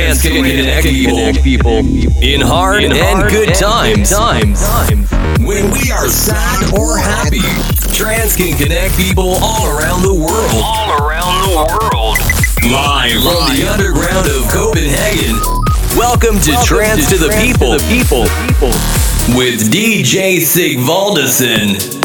Trance can connect people in hard and good times. Times. When we are sad or happy, Trance can connect people all around the world. All around the world. Live from the underground of Copenhagen. Welcome to Trance to the People. The people. with DJ Sigvaldison.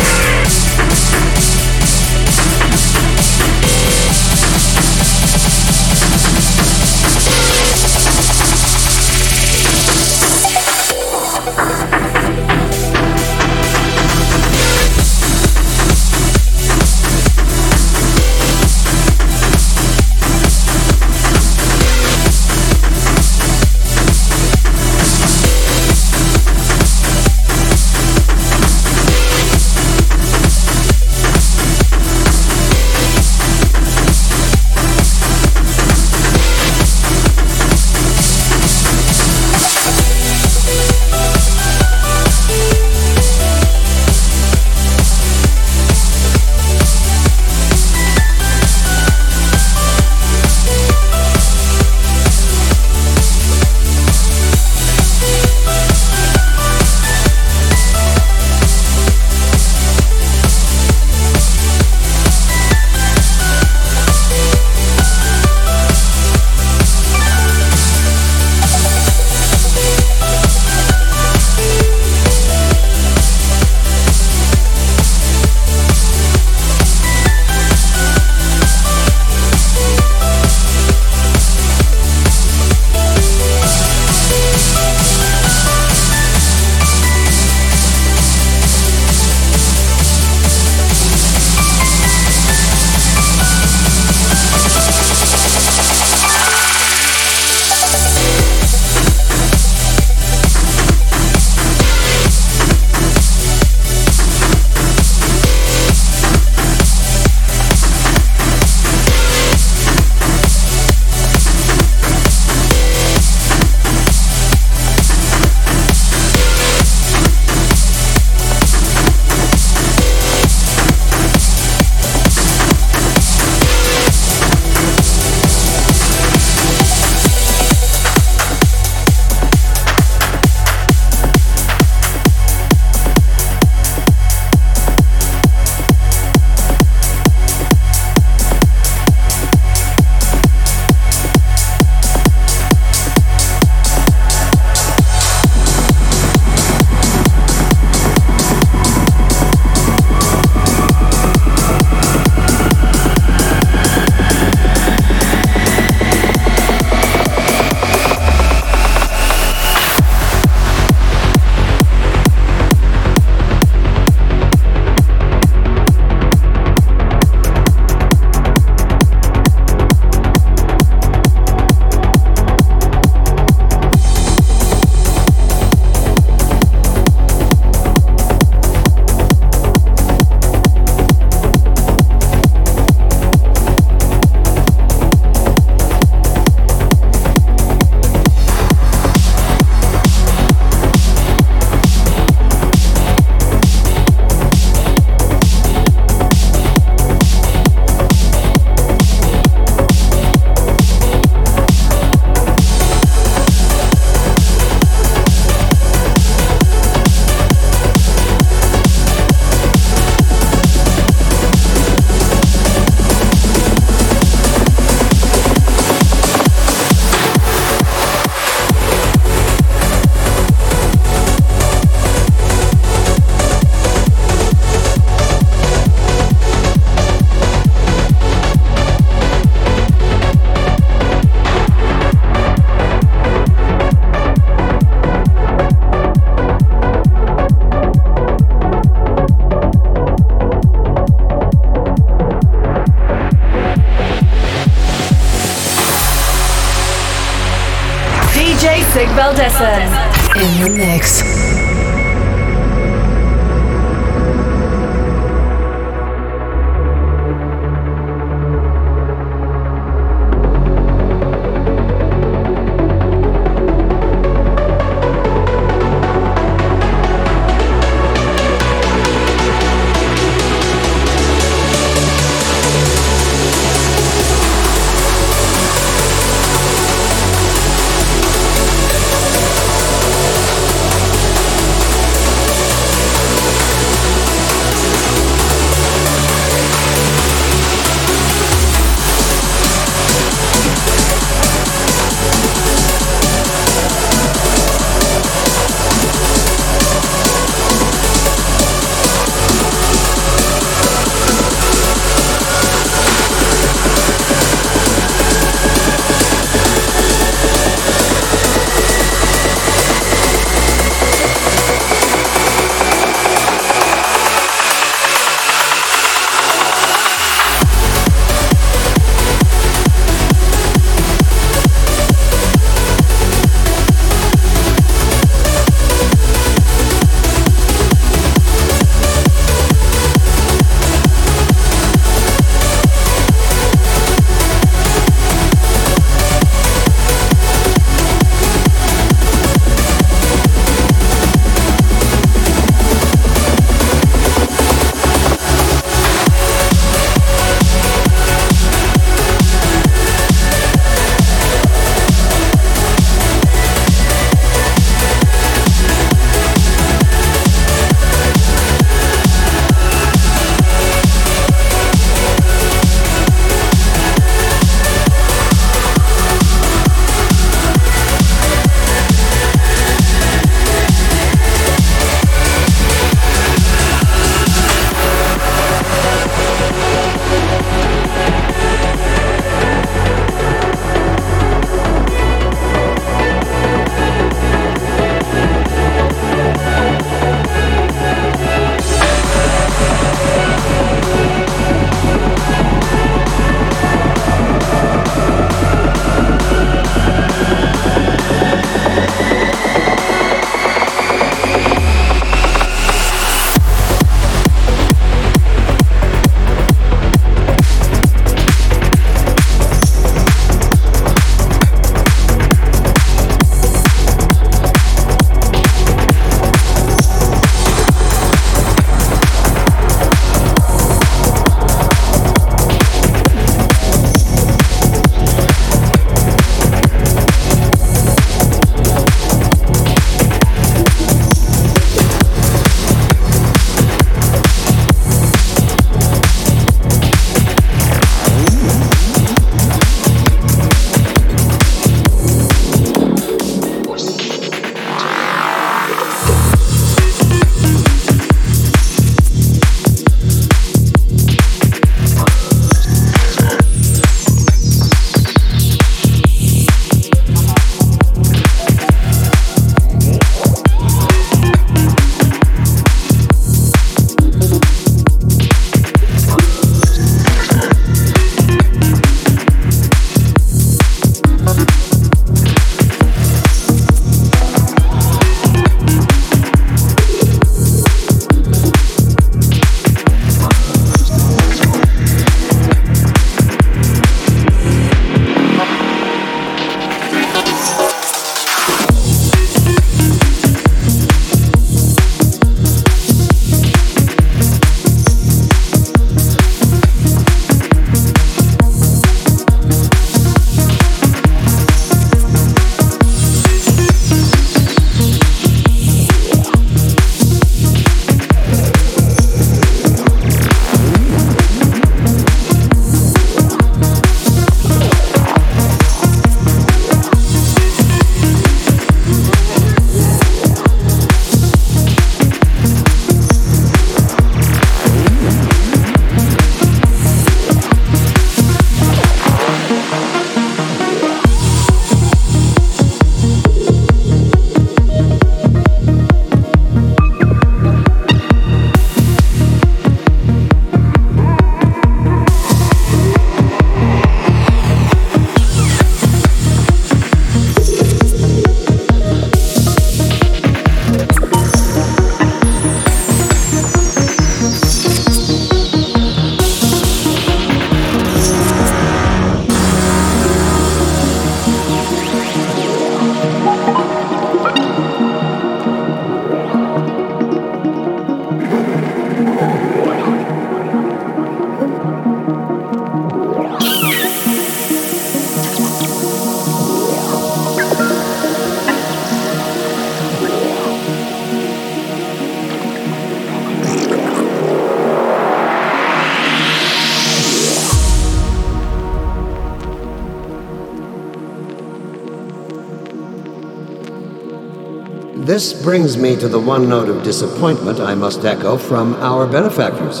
This brings me to the one note of disappointment I must echo from our benefactors.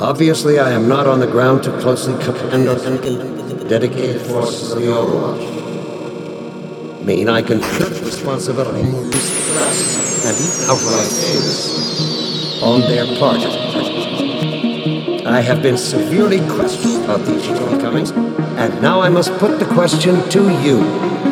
Obviously, I am not on the ground to closely command the dedicated forces of the Overwatch. Mean I can put responsibility, and even outright favors on their part. I have been severely questioned about these shortcomings, and now I must put the question to you.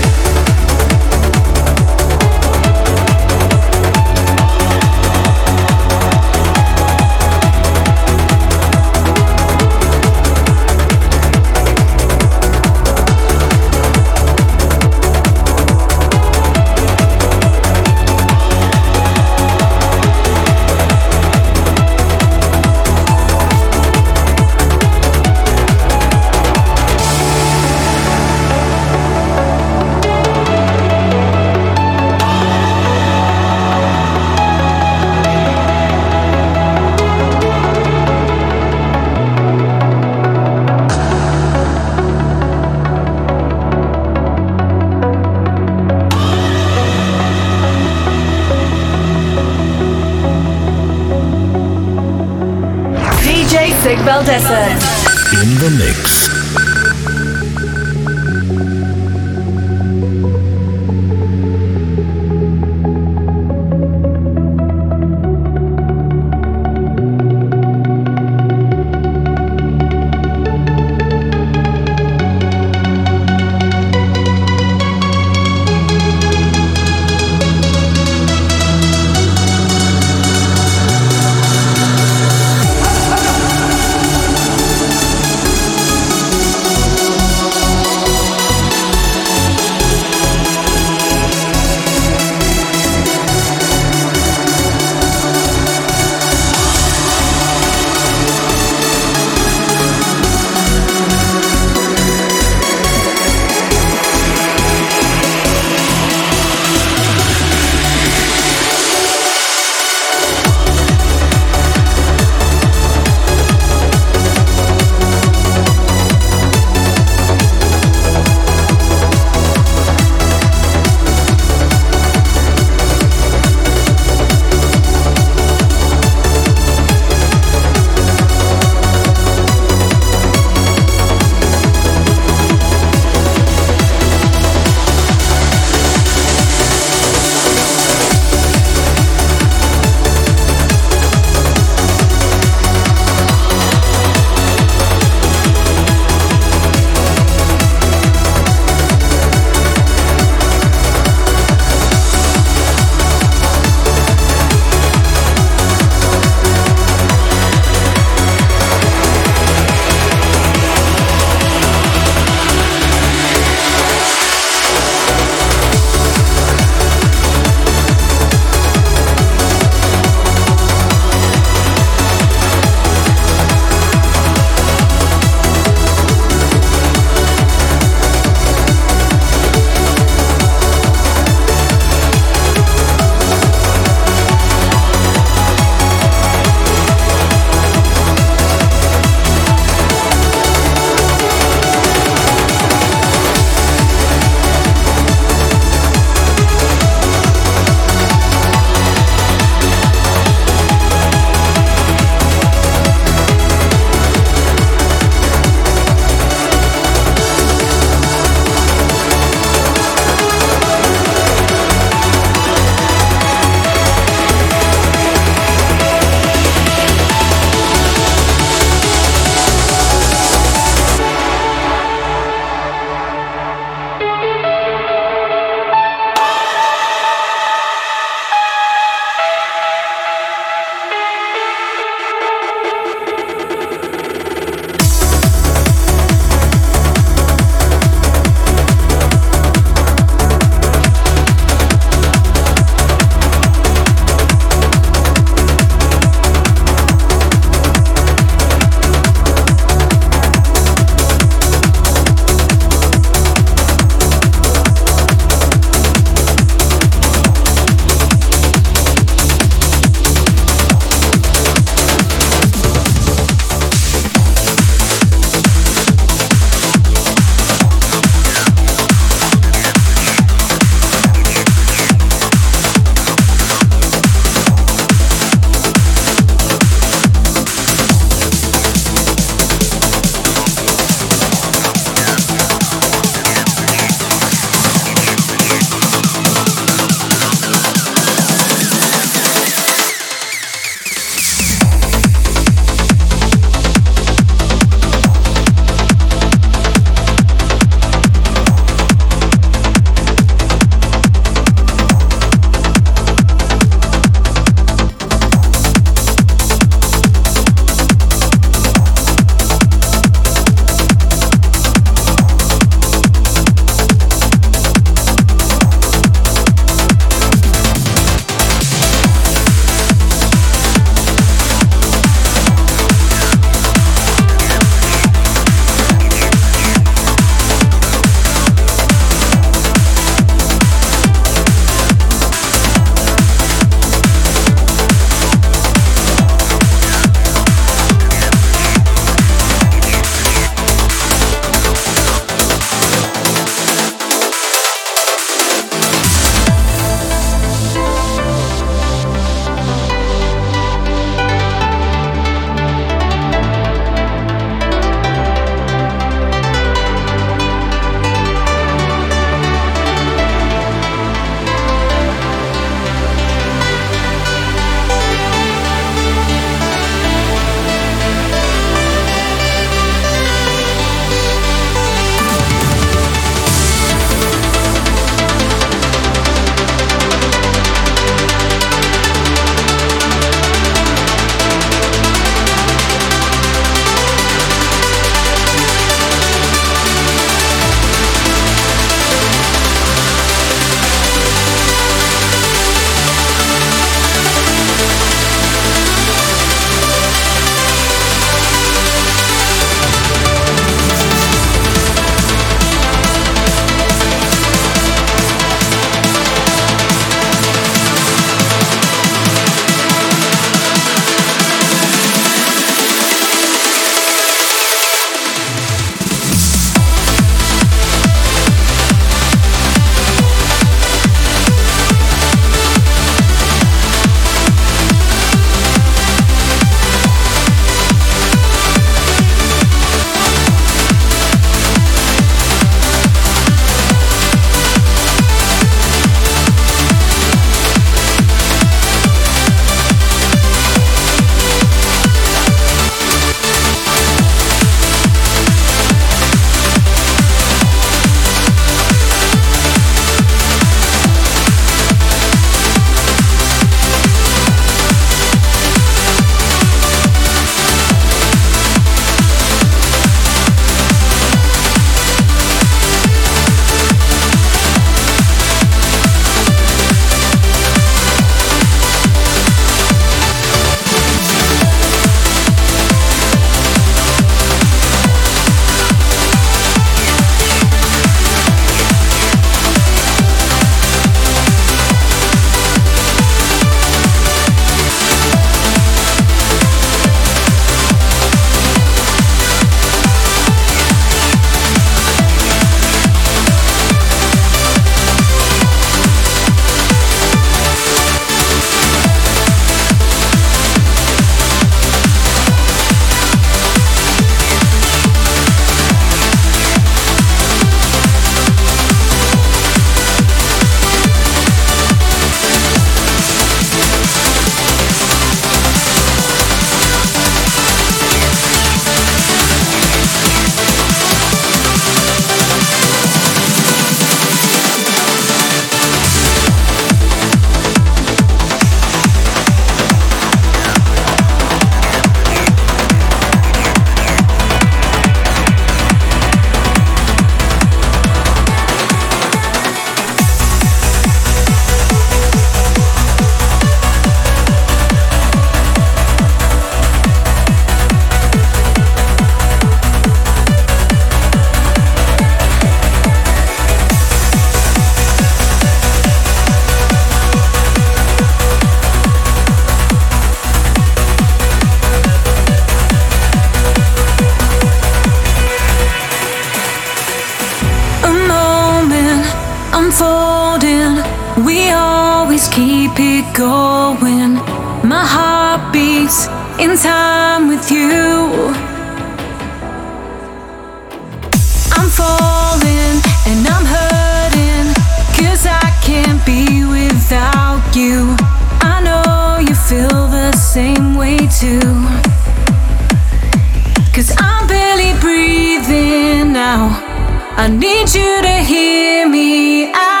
I need you to hear me out.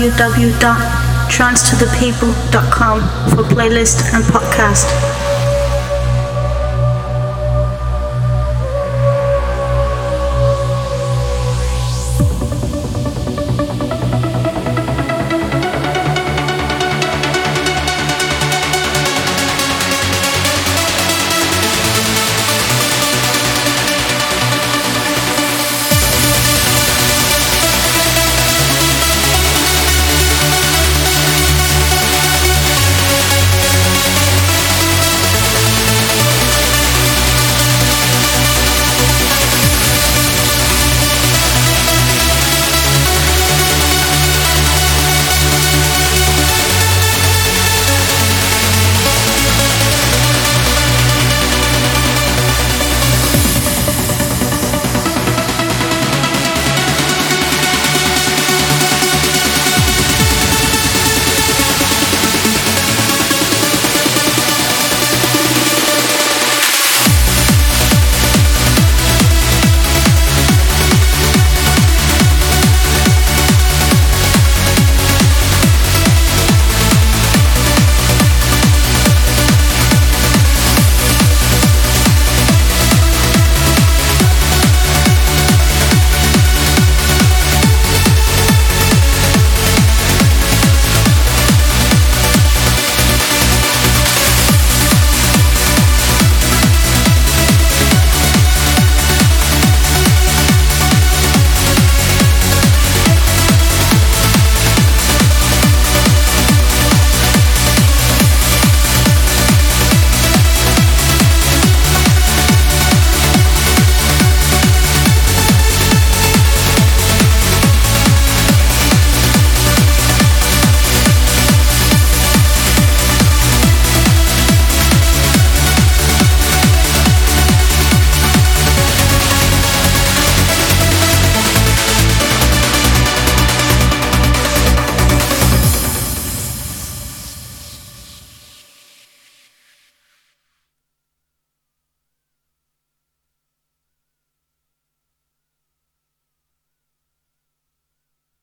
www.transtothepeople.com for playlist and podcast.